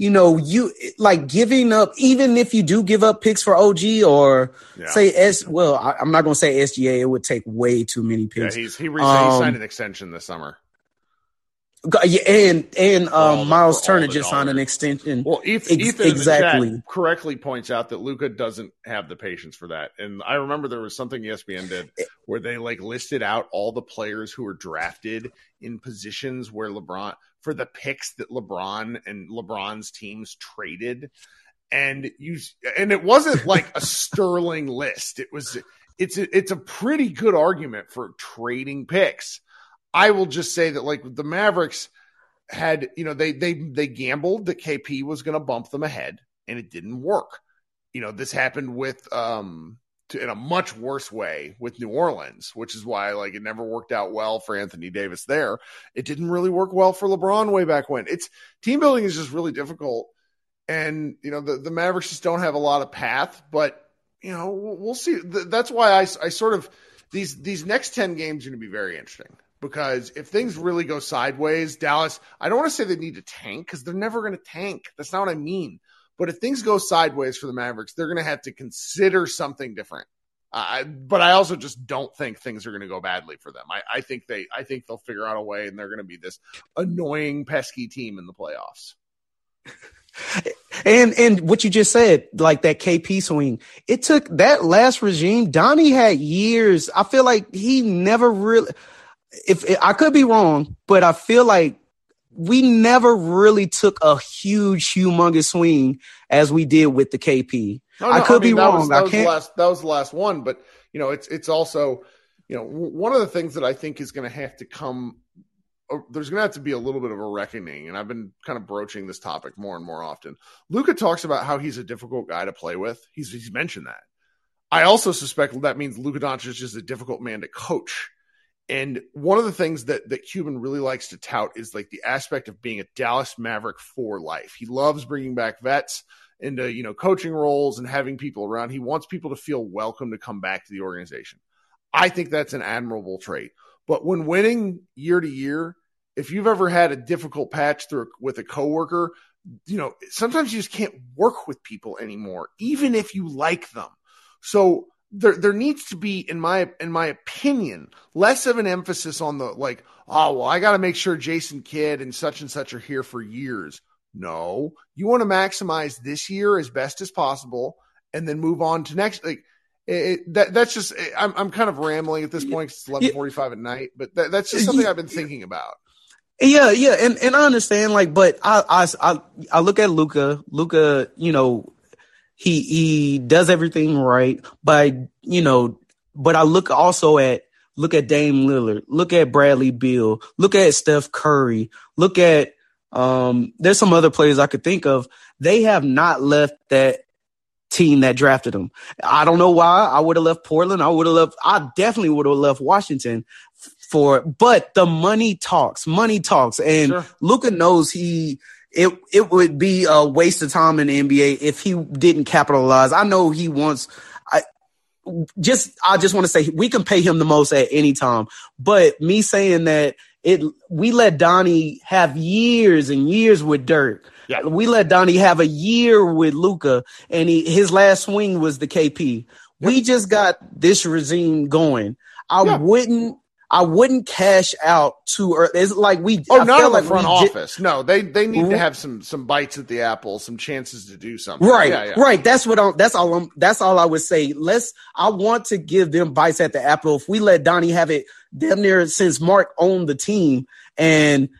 you know, you like giving up, even if you do give up picks for OG or Yeah. say S. Well, I, I'm not going to say SGA. It would take way too many Yeah, picks. he's he, re- he signed Um, an extension this summer. Yeah, and and all the- um, Miles Turner just signed an extension. Well, Ethan, Ex- Ethan exactly. correctly points out that Luka doesn't have the patience for that. And I remember there was something ESPN did where they like listed out all the players who were drafted in positions where LeBron for the picks that LeBron and LeBron's teams traded. And you and it wasn't like a sterling list. It was it's a, it's a pretty good argument for trading picks. I will just say that like the Mavericks had you know they they they gambled that KP was going to bump them ahead and it didn't work. You know this happened with um to, in a much worse way with New Orleans, which is why like it never worked out well for Anthony Davis there. It didn't really work well for LeBron way back when. It's team building is just really difficult and you know the the Mavericks just don't have a lot of path, but you know we'll, see. Th- That's why I I sort of these these next 10 games are going to be very interesting because if things really go sideways, Dallas, I don't want to say they need to tank because they're never going to tank. That's not what I mean. But if things go sideways for the Mavericks, they're going to have to consider something different. But I also just don't think things are going to go badly for them. I, I think they, I think they'll figure out a way, and they're going to be this annoying, pesky team in the playoffs. And and what you just said, like that KP swing, it took that last regime. Donnie had years. I feel like he never really. If I could be wrong, but I feel like we never really took a huge, humongous swing as we did with the KP. No, I no, could be that wrong. Was, that I was the can't. last. That was the last one. But you know, it's it's also you know one of the things that I think is going to have to come. uh, There's going to have to be a little bit of a reckoning, and I've been kind of broaching this topic more and more often. Luka talks about how he's a difficult guy to play with. He's he's mentioned that. I also suspect that means Luka Doncic is a difficult man to coach. And one of the things that that Cuban really likes to tout is like the aspect of being a Dallas Maverick for life. He loves bringing back vets into you know coaching roles and having people around. He wants people to feel welcome to come back to the organization. I think that's an admirable trait. But when winning year to year, if you've ever had a difficult patch through with a coworker, you know sometimes you just can't work with people anymore, even if you like them. So there there needs to be in my in my opinion less of an emphasis on the like oh well I got to make sure Jason Kidd and such and such are here for years. No, you want to maximize this year as best as possible and then move on to next like it, it- that that's just eh, I'm I'm kind of rambling at this point 'cause it's 11:45 at night, but that, that's just something I've been thinking about. Yeah, yeah, and, and I understand, like, but I I I, I look at Luka, Luka, you know, he he does everything right, but you know, but I look also at look at Dame Lillard, look at Bradley Beal, look at Steph Curry, look at um. There's some other players I could think of. They have not left that team that drafted them I don't know why. I would have left Portland. I would have left. I definitely would have left Washington for. But the money talks. Money talks, and Sure. Luka knows he. It it would be a waste of time in the NBA if he didn't capitalize. I know he wants. I just I just want to say we can pay him the most at any time. But me saying that it we let Donnie have years and years with Dirk. Yeah. We let Donnie have a year with Luka, and he, his last swing was the KP. We just got this regime going. I Yeah. wouldn't. I wouldn't cash out too early. It's like we. Oh, I not in the like front we j- office. no, they they need to have some some bites at the apple, some chances to do something. Right, Yeah, yeah. right. That's what I'm. That's all. I'm, that's all I would say. Let's. I want to give them bites at the apple. If we let Donnie have it damn near since Mark owned the team, and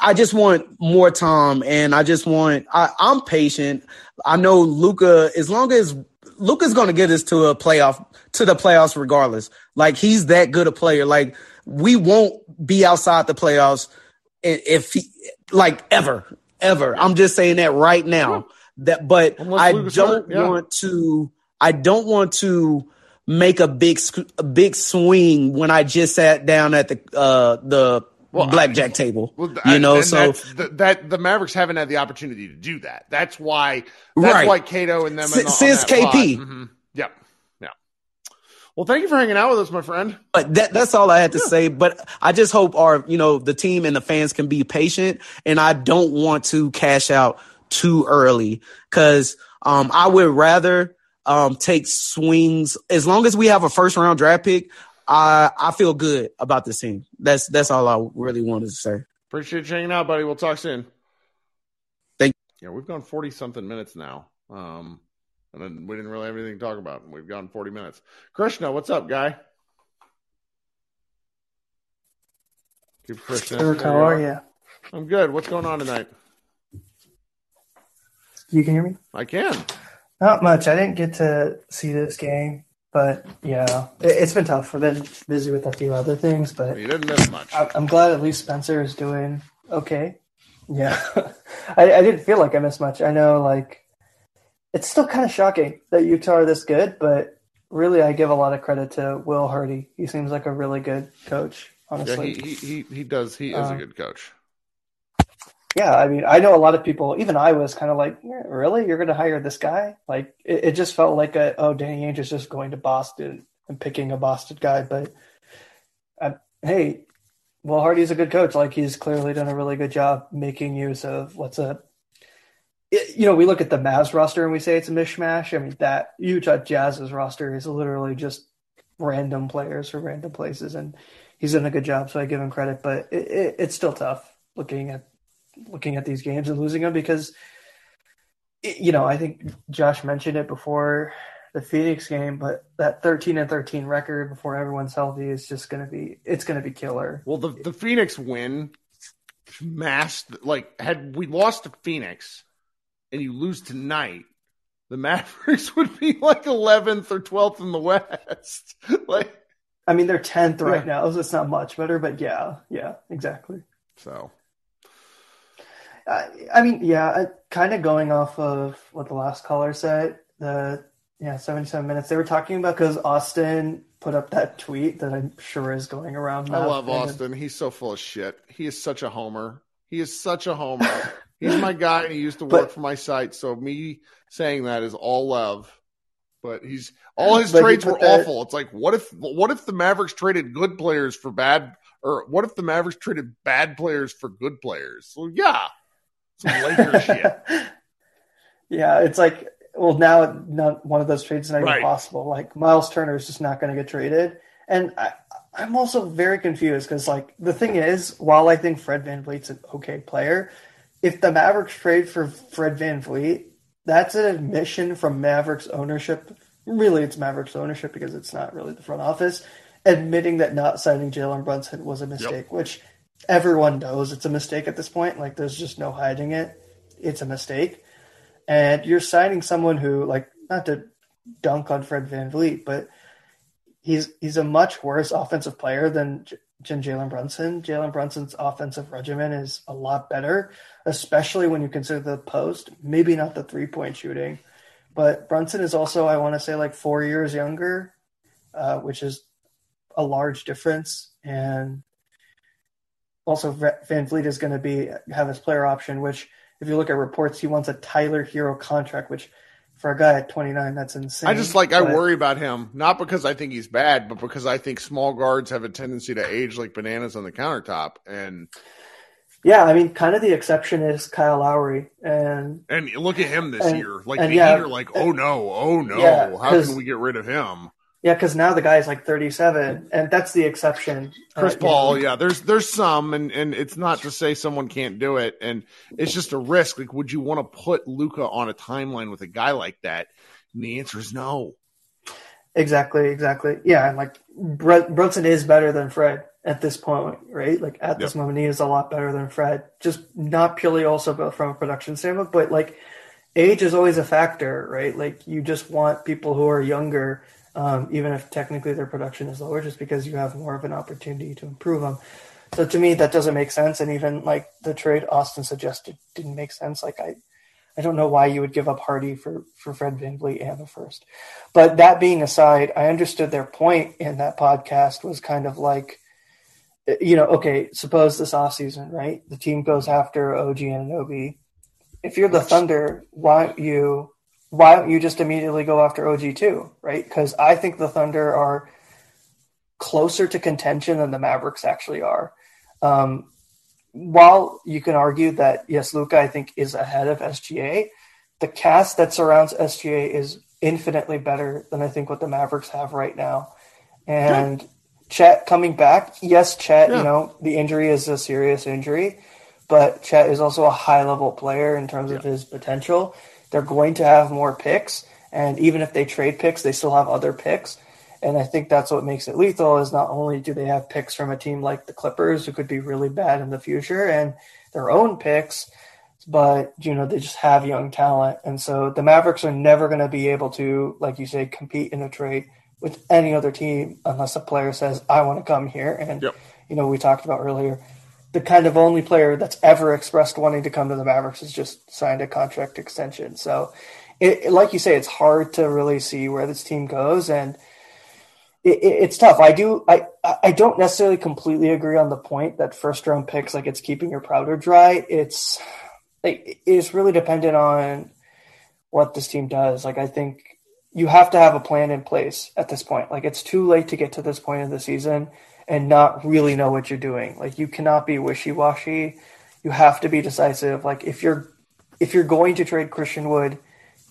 I just want more time, and I just want. I, I'm patient. I know Luka. As long as Luka's going to get us to a playoff, to the playoffs, regardless. Like he's that good a player. Like we won't be outside the playoffs if he, like ever, ever. I'm just saying that right now. That, but Unless I don't yeah. want to. I don't want to make a big a big swing when I just sat down at the uh the Well, I- blackjack table. Well, you and- know, so the, that the Mavericks haven't had the opportunity to do that. That's why. That's Right. why Cato and them Si- and on since KP. Mhm. Yep. Yeah. Well, thank you for hanging out with us, my friend. But that, that's all I had to say. But I just hope our, you know, the team and the fans can be patient. And I don't want to cash out too early because um, I would rather um, take swings as long as we have a first round draft pick. I I feel good about this team. That's that's all I really wanted to say. Appreciate you hanging out, buddy. We'll talk soon. Thank you. Yeah, we've gone forty something minutes now. Um, and then we didn't really have anything to talk about. We've gone forty minutes. Krishna, what's up, guy? Keep Krishna. How are you? I'm good. What's going on tonight? You can hear me? I can. Not much. I didn't get to see this game, but yeah, it, it's been tough. I've been busy with a few other things, but You didn't miss much. I, I'm glad at least Spencer is doing okay. Yeah, I, I didn't feel like I missed much. I know, like, it's still kind of shocking that Utah are this good, but really, I give a lot of credit to Will Hardy. He seems like a really good coach, honestly. he, he he he does. He is a Uh, good coach. Yeah, I mean, I know a lot of people. Even I was kind of like, "Yeah, "Really, you're going to hire this guy?" Like, it, it just felt like a, oh, Danny Ainge is just going to Boston and picking a Boston guy. But uh, hey, Will Hardy's a good coach. Like, he's clearly done a really good job making use of what's a, it, you know, we look at the Mavs roster and we say it's a mishmash. I mean, that Utah Jazz's roster is literally just random players from random places, and he's done a good job. So I give him credit, but it, it, it's still tough looking at looking at these games and losing them because you know I think Josh mentioned it before the Phoenix game, but that 13 and 13 record before everyone's healthy is just going to be it's going to be killer. Well, the the Phoenix win masked like had we lost to Phoenix and you lose tonight, the Mavericks would be like 11th or 12th in the West. like I mean, they're 10th right Yeah. now, so it's not much better, but yeah, yeah, exactly. so. I, I mean, yeah, kind of going off of what the last caller said, the yeah, 77 minutes they were talking about because Austin put up that tweet that I'm sure is going around. I now. love Austin. He's so full of shit. He is such a homer. He is such a homer. He's my guy, and he used to work But- for my site. So me saying that is all love. But he's all his trades were that- awful. It's like what if what if the Mavericks traded good players for bad, or what if the Mavericks traded bad players for good players? So yeah, some Lakers shit. Yeah, it's like well now not one of those trades is not Right. even possible. Like Miles Turner is just not going to get traded, and I, I'm also very confused because like the thing is, while I think Fred VanVleet's an okay player, if the Mavericks trade for Fred VanVleet, that's an admission from Mavericks ownership. Really, it's Mavericks ownership because it's not really the front office admitting that not signing Jalen Brunson was a mistake, which everyone knows it's a mistake at this point. Like there's just no hiding it. It's a mistake. And you're signing someone who, like, not to dunk on Fred VanVleet, but he's he's a much worse offensive player than than Jalen Brunson. Jalen Brunson's offensive regimen is a lot better, especially when you consider the post. Maybe not the three point shooting, but Brunson is also, I want to say, like four years younger, uh, which is a large difference. And also, VanVleet is going to be have his player option, which, if you look at reports, he wants a Tyler Herro contract, which for a guy at 29, that's insane. I just like I worry about him, not because I think he's bad, but because I think small guards have a tendency to age like bananas on the countertop. And Yeah, I mean, kind of the exception is Kyle Lowry, and and look at him this And- year. Like the yeah, Heat are like, oh no, oh no, Yeah, how can we get rid of him? Yeah, because now the guy's like 37, and that's the exception. Chris Uh, you Paul, know, yeah, there's there's some, and and it's not to say someone can't do it, and it's just a risk. Like, would you want to put Luka on a timeline with a guy like that? And the answer is no. Exactly, exactly. Yeah, and like Br- Brunson is better than Fred at this point, right? Like at this moment, he is a lot better than Fred. Just not purely also but from a production standpoint, but like age is always a factor, right? Like you just want people who are younger, um, even if technically their production is lower, just because you have more of an opportunity to improve them. So to me, that doesn't make sense. And even like the trade Austin suggested didn't make sense. Like I, I don't know why you would give up Hardy for for Fred VanVleet and the first. But that being aside, I understood their point in that podcast was kind of like, you know, okay, suppose this offseason, right? The team goes after OG Anunoby. If you're the Thunder, why don't you why don't you just immediately go after OG too, right? Because I think the Thunder are closer to contention than the Mavericks actually are. Um, while you can argue that yes, Luka I think is ahead of SGA, the cast that surrounds SGA is infinitely better than I think what the Mavericks have right now. And Chet coming back, yes, Chet, Yeah. you know, the injury is a serious injury, but Chet is also a high level player in terms of his potential. They're going to have more picks, and even if they trade picks, they still have other picks. And I think that's what makes it lethal is not only do they have picks from a team like the Clippers who could be really bad in the future and their own picks, but you know, they just have young talent. And so the Mavericks are never going to be able to, like you say, compete in a trade with any other team unless a player says, I want to come here. And, Yep. you know, we talked about earlier, the kind of only player that's ever expressed wanting to come to the Mavericks has just signed a contract extension. So, it, it- like you say, it's hard to really see where this team goes. And, it, it- it's tough. I do. I I don't necessarily completely agree on the point that first round picks like it's keeping your powder dry. It's like it's really dependent on what this team does. Like I think you have to have a plan in place at this point. Like it's too late to get to this point in the season and not really know what you're doing. Like you cannot be wishy washy. You have to be decisive. Like if you're if you're going to trade Christian Wood,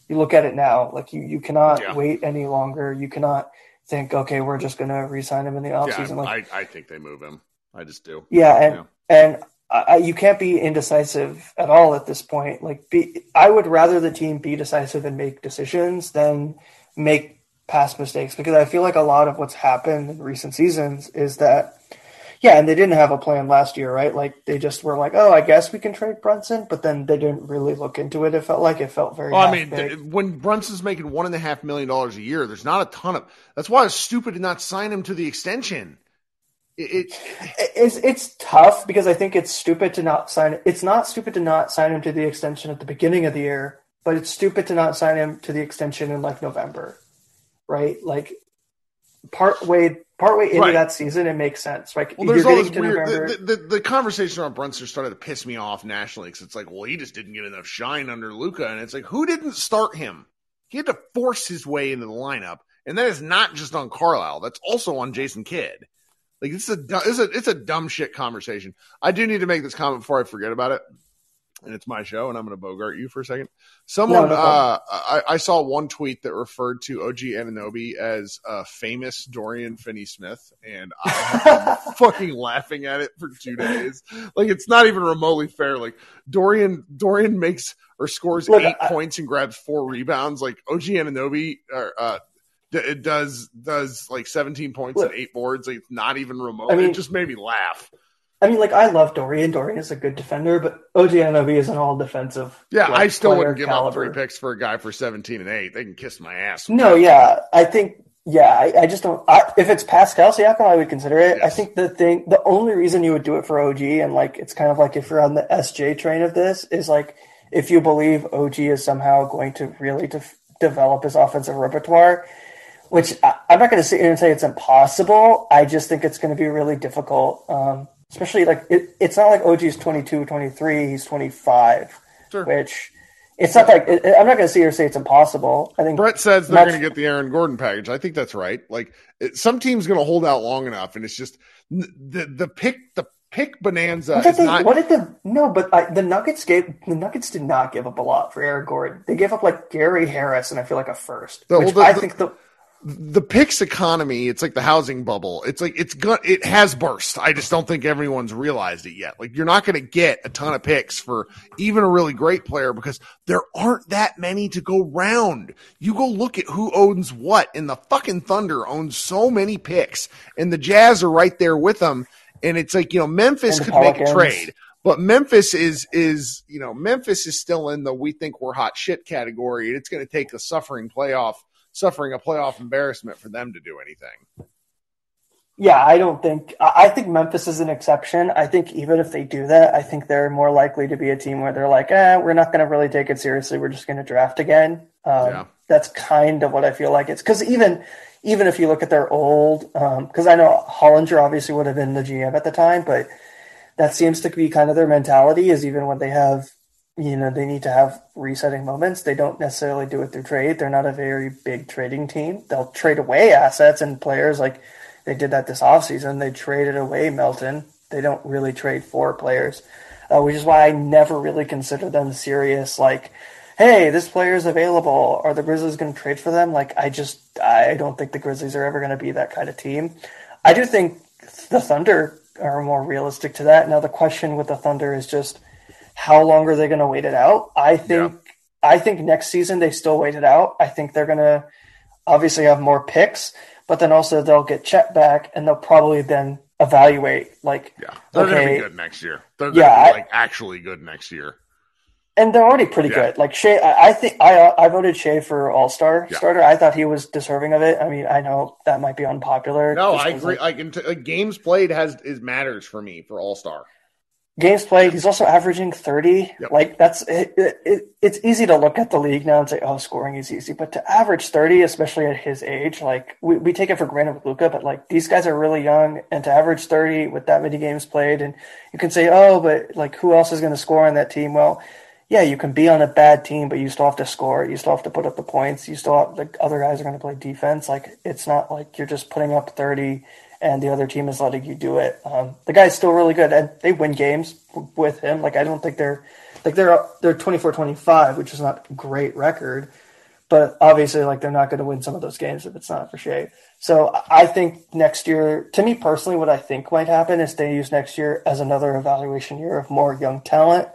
you look at it now. Like you you cannot Yeah. wait any longer. You cannot think, okay, we're just going to re-sign him in the Yeah, offseason. like, I, I think they move him. I just do. yeah, and Yeah. and I- you can't be indecisive at all at this point. Like, be I would rather the team be decisive and make decisions than make past mistakes because I feel like a lot of what's happened in recent seasons is that. Yeah, and they didn't have a plan last year, right? Like they just were like, "Oh, I guess we can trade Brunson," but then they didn't really look into it. It felt like it felt very. Well, I mean, th- when Brunson's making one and a half million dollars a year, there's not a ton of. That's why it's stupid to not sign him to the extension. It, it It's it's tough because I think it's stupid to not sign. It's not stupid to not sign him to the extension at the beginning of the year, but it's stupid to not sign him to the extension in like November, right? Like part way part way into Right. that season, it makes sense. Like well, there's all this weird. The, the, the, conversation around Brunson started to piss me off nationally because it's like, well, he just didn't get enough shine under Luka, and it's like, who didn't start him? He had to force his way into the lineup, and that is not just on Carlisle. That's also on Jason Kidd. Like it's a du- it's a it's a dumb shit conversation. I do need to make this comment before I forget about it. And it's my show, and I'm going to bogart you for a second. Someone, No, no uh. I, I saw one tweet that referred to OG Anunoby as uh, famous Dorian Finney Smith, and I am fucking laughing at it for two days. Like it's not even remotely fair. Like Dorian, Dorian makes or scores Look, eight I- points and grabs four rebounds. Like OG Anunoby, or, uh, d- it does does like 17 points Look. and eight boards. Like it's not even remote. I mean- it just made me laugh. I mean, like I love Dorian. Dorian is a good defender, but OG Anunoby is an all defensive. Yeah, like, I still wouldn't give caliber. up three picks for a guy for 17 and 8. They can kiss my ass. No, yeah, I think yeah, I, I just don't. I, if it's Pascal Siakam, I would consider it. I think the thing, the only reason you would do it for OG, and like it's kind of like if you're on the SJ train of this, is like if you believe OG is somehow going to really de- develop his offensive repertoire. Which I, I'm not going to sit here and say it's impossible. I just think it's going to be really difficult. Um, especially like it, it's not like OG's 22, 23. He's 25, Sure. which. It's not like it, I'm not going to here and say it's impossible. I think Brett says they're going to get the Aaron Gordon package. I think that's right. Like it, some teams going to hold out long enough, and it's just the the pick the pick bonanza What did, is they, not. what did the no? But I, the Nuggets gave the Nuggets did not give up a lot for Aaron Gordon. They gave up like Gary Harris and I feel like a first, The- which well, the- I think the the picks economy, it's like the housing bubble. It's like it's got it has burst. I just don't think everyone's realized it yet. Like you're not going to get a ton of picks for even a really great player because there aren't that many to go round. You go look at who owns what, and the fucking Thunder owns so many picks, and the Jazz are right there with them. And it's like you know Memphis could make a trade. But Memphis is is you know Memphis is still in the we think we're hot shit category, and it's going to take a suffering playoff suffering a playoff embarrassment for them to do anything. yeah, I don't think I think Memphis is an exception. I think even if they do that, I think they're more likely to be a team where they're like, eh, we're not going to really take it seriously. We're just going to draft again. Um, Yeah. That's kind of what I feel like it's because even even if you look at their old, because I know Hollinger obviously would have been the GM at the time, but that seems to be kind of their mentality is even when they have you know they need to have resetting moments. They don't necessarily do it through trade. They're not a very big trading team. They'll trade away assets and players like they did that this offseason. They traded away melton. They don't really trade for players uh, which is why i never really consider them serious. Like hey this player is available. Are the grizzlies going to trade for them? Like i just i don't think the grizzlies are ever going to be that kind of team. I do think the thunder are more realistic to that. Now the question with the thunder is just how long are they going to wait it out? I think I think next season they still wait it out. I think they're going to obviously have more picks, but then also they'll get Chet back and they'll probably then evaluate like Yeah, they're going to be good next year. They're Yeah, to I- be like actually good next year. and they're already pretty Yeah. good. Like Shai, I, I think I I voted Shai for All Star Yeah. starter. I thought he was deserving of it. I mean, I know that might be unpopular. No, I agree. like, I can t- like, games played has is matters for me for All Star. Games played. He's also averaging 30. Yep. Like that's it, it, it, it's easy to look at the league now and say, oh, scoring is easy. But to average 30, especially at his age, like we, we take it for granted with Luka, but like these guys are really young and to average 30 with that many games played and you can say, oh, but like who else is going to score on that team? Well, yeah, you can be on a bad team, but you still have to score. You still have to put up the points. You still have the other guys are going to play defense. Like it's not like you're just putting up 30 and the other team is letting you do it. Um, the guy's still really good and they win games w- with him. Like I don't think they're like they're they're 24-25, which is not a great record, but obviously like they're not going to win some of those games if it's not for Shai. So I I think next year, to me personally, what I think might happen is they use next year as another evaluation year of more young talent.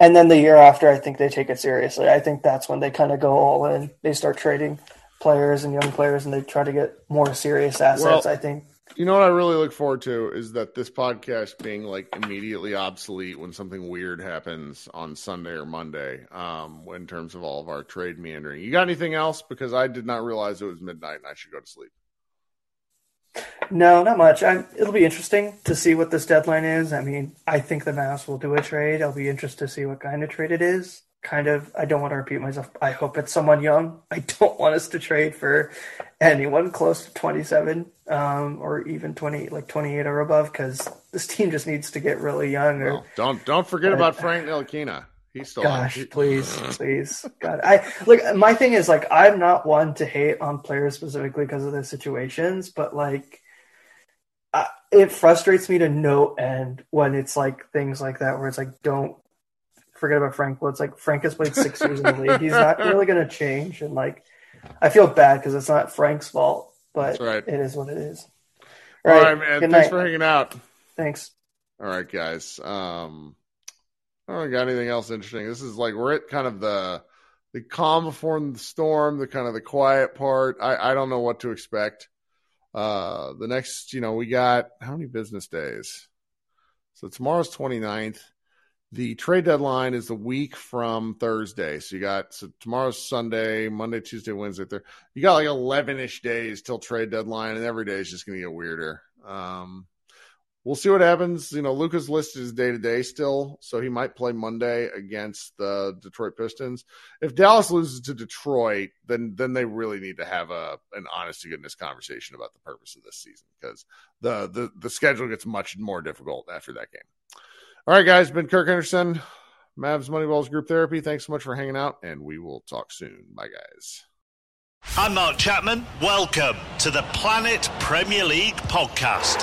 And then the year after, I think they take it seriously. I think that's when they kind of go all in. They start trading players and young players, and they try to get more serious assets. Well- I think. You know what I really look forward to is that this podcast being like immediately obsolete when something weird happens on Sunday or Monday. Um, in terms of all of our trade meandering, you got anything else? Because I did not realize it was midnight and I should go to sleep. No, not much. I'm, it'll be interesting to see what this deadline is. I mean, I think the Mavs will do a trade. I'll be interested to see what kind of trade it is. Kind of, I don't want to repeat myself. I hope it's someone young. I don't want us to trade for anyone close to 27 um, or even 20, like 28 or above, because this team just needs to get really young. Or, Well, don't don't forget about Frank Ntilikina. He's still Gosh, he- please, please, God. I look. My thing is like I'm not one to hate on players specifically because of their situations, but like, I, it frustrates me to no end when it's like things like that where it's like don't forget about Frank. It's like Frank has played six years in the league. He's not really going to change, and like I feel bad because it's not Frank's fault, but right. it is what it is. All right, man. Good Thanks night. for hanging out. Thanks. All right, guys. Um, I don't got anything else interesting. This is like we're at kind of the the calm before the storm, the kind of the quiet part. I I don't know what to expect. Uh, the next, you know, we got how many business days? So tomorrow's 29th. The trade deadline is the week from Thursday. So you got so tomorrow's Sunday, Monday, Tuesday, Wednesday, Thursday. You got like 11 ish days till trade deadline, and every day is just going to get weirder. Um, we'll see what happens. You know, Luka's listed is day to day still, so he might play Monday against the Detroit Pistons. If Dallas loses to Detroit, then then they really need to have a an honest to goodness conversation about the purpose of this season because the the the schedule gets much more difficult after that game. All right, guys, been Kirk Henderson, Mavs Moneyballs Group Therapy. Thanks so much for hanging out, and we will talk soon. Bye, guys. I'm Mark Chapman. Welcome to the Planet Premier League podcast.